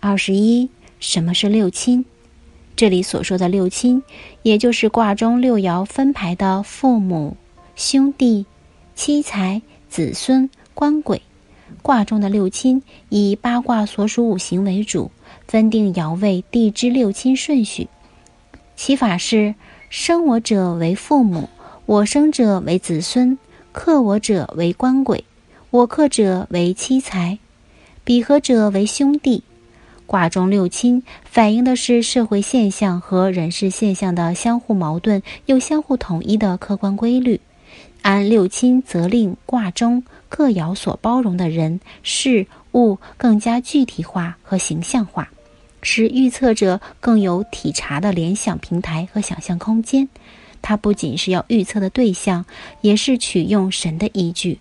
二十一，什么是六亲？这里所说的六亲，也就是卦中六爻分排的父母、兄弟、妻财、子孙、官鬼。卦中的六亲以八卦所属五行为主，分定爻位地支六亲顺序。其法是：生我者为父母，我生者为子孙，克我者为官鬼，我克者为妻财，比合者为兄弟。卦中六亲反映的是社会现象和人事现象的相互矛盾又相互统一的客观规律。按六亲则令卦中各爻所包容的人事物更加具体化和形象化，使预测者更有体察的联想平台和想象空间。它不仅是要预测的对象，也是取用神的依据。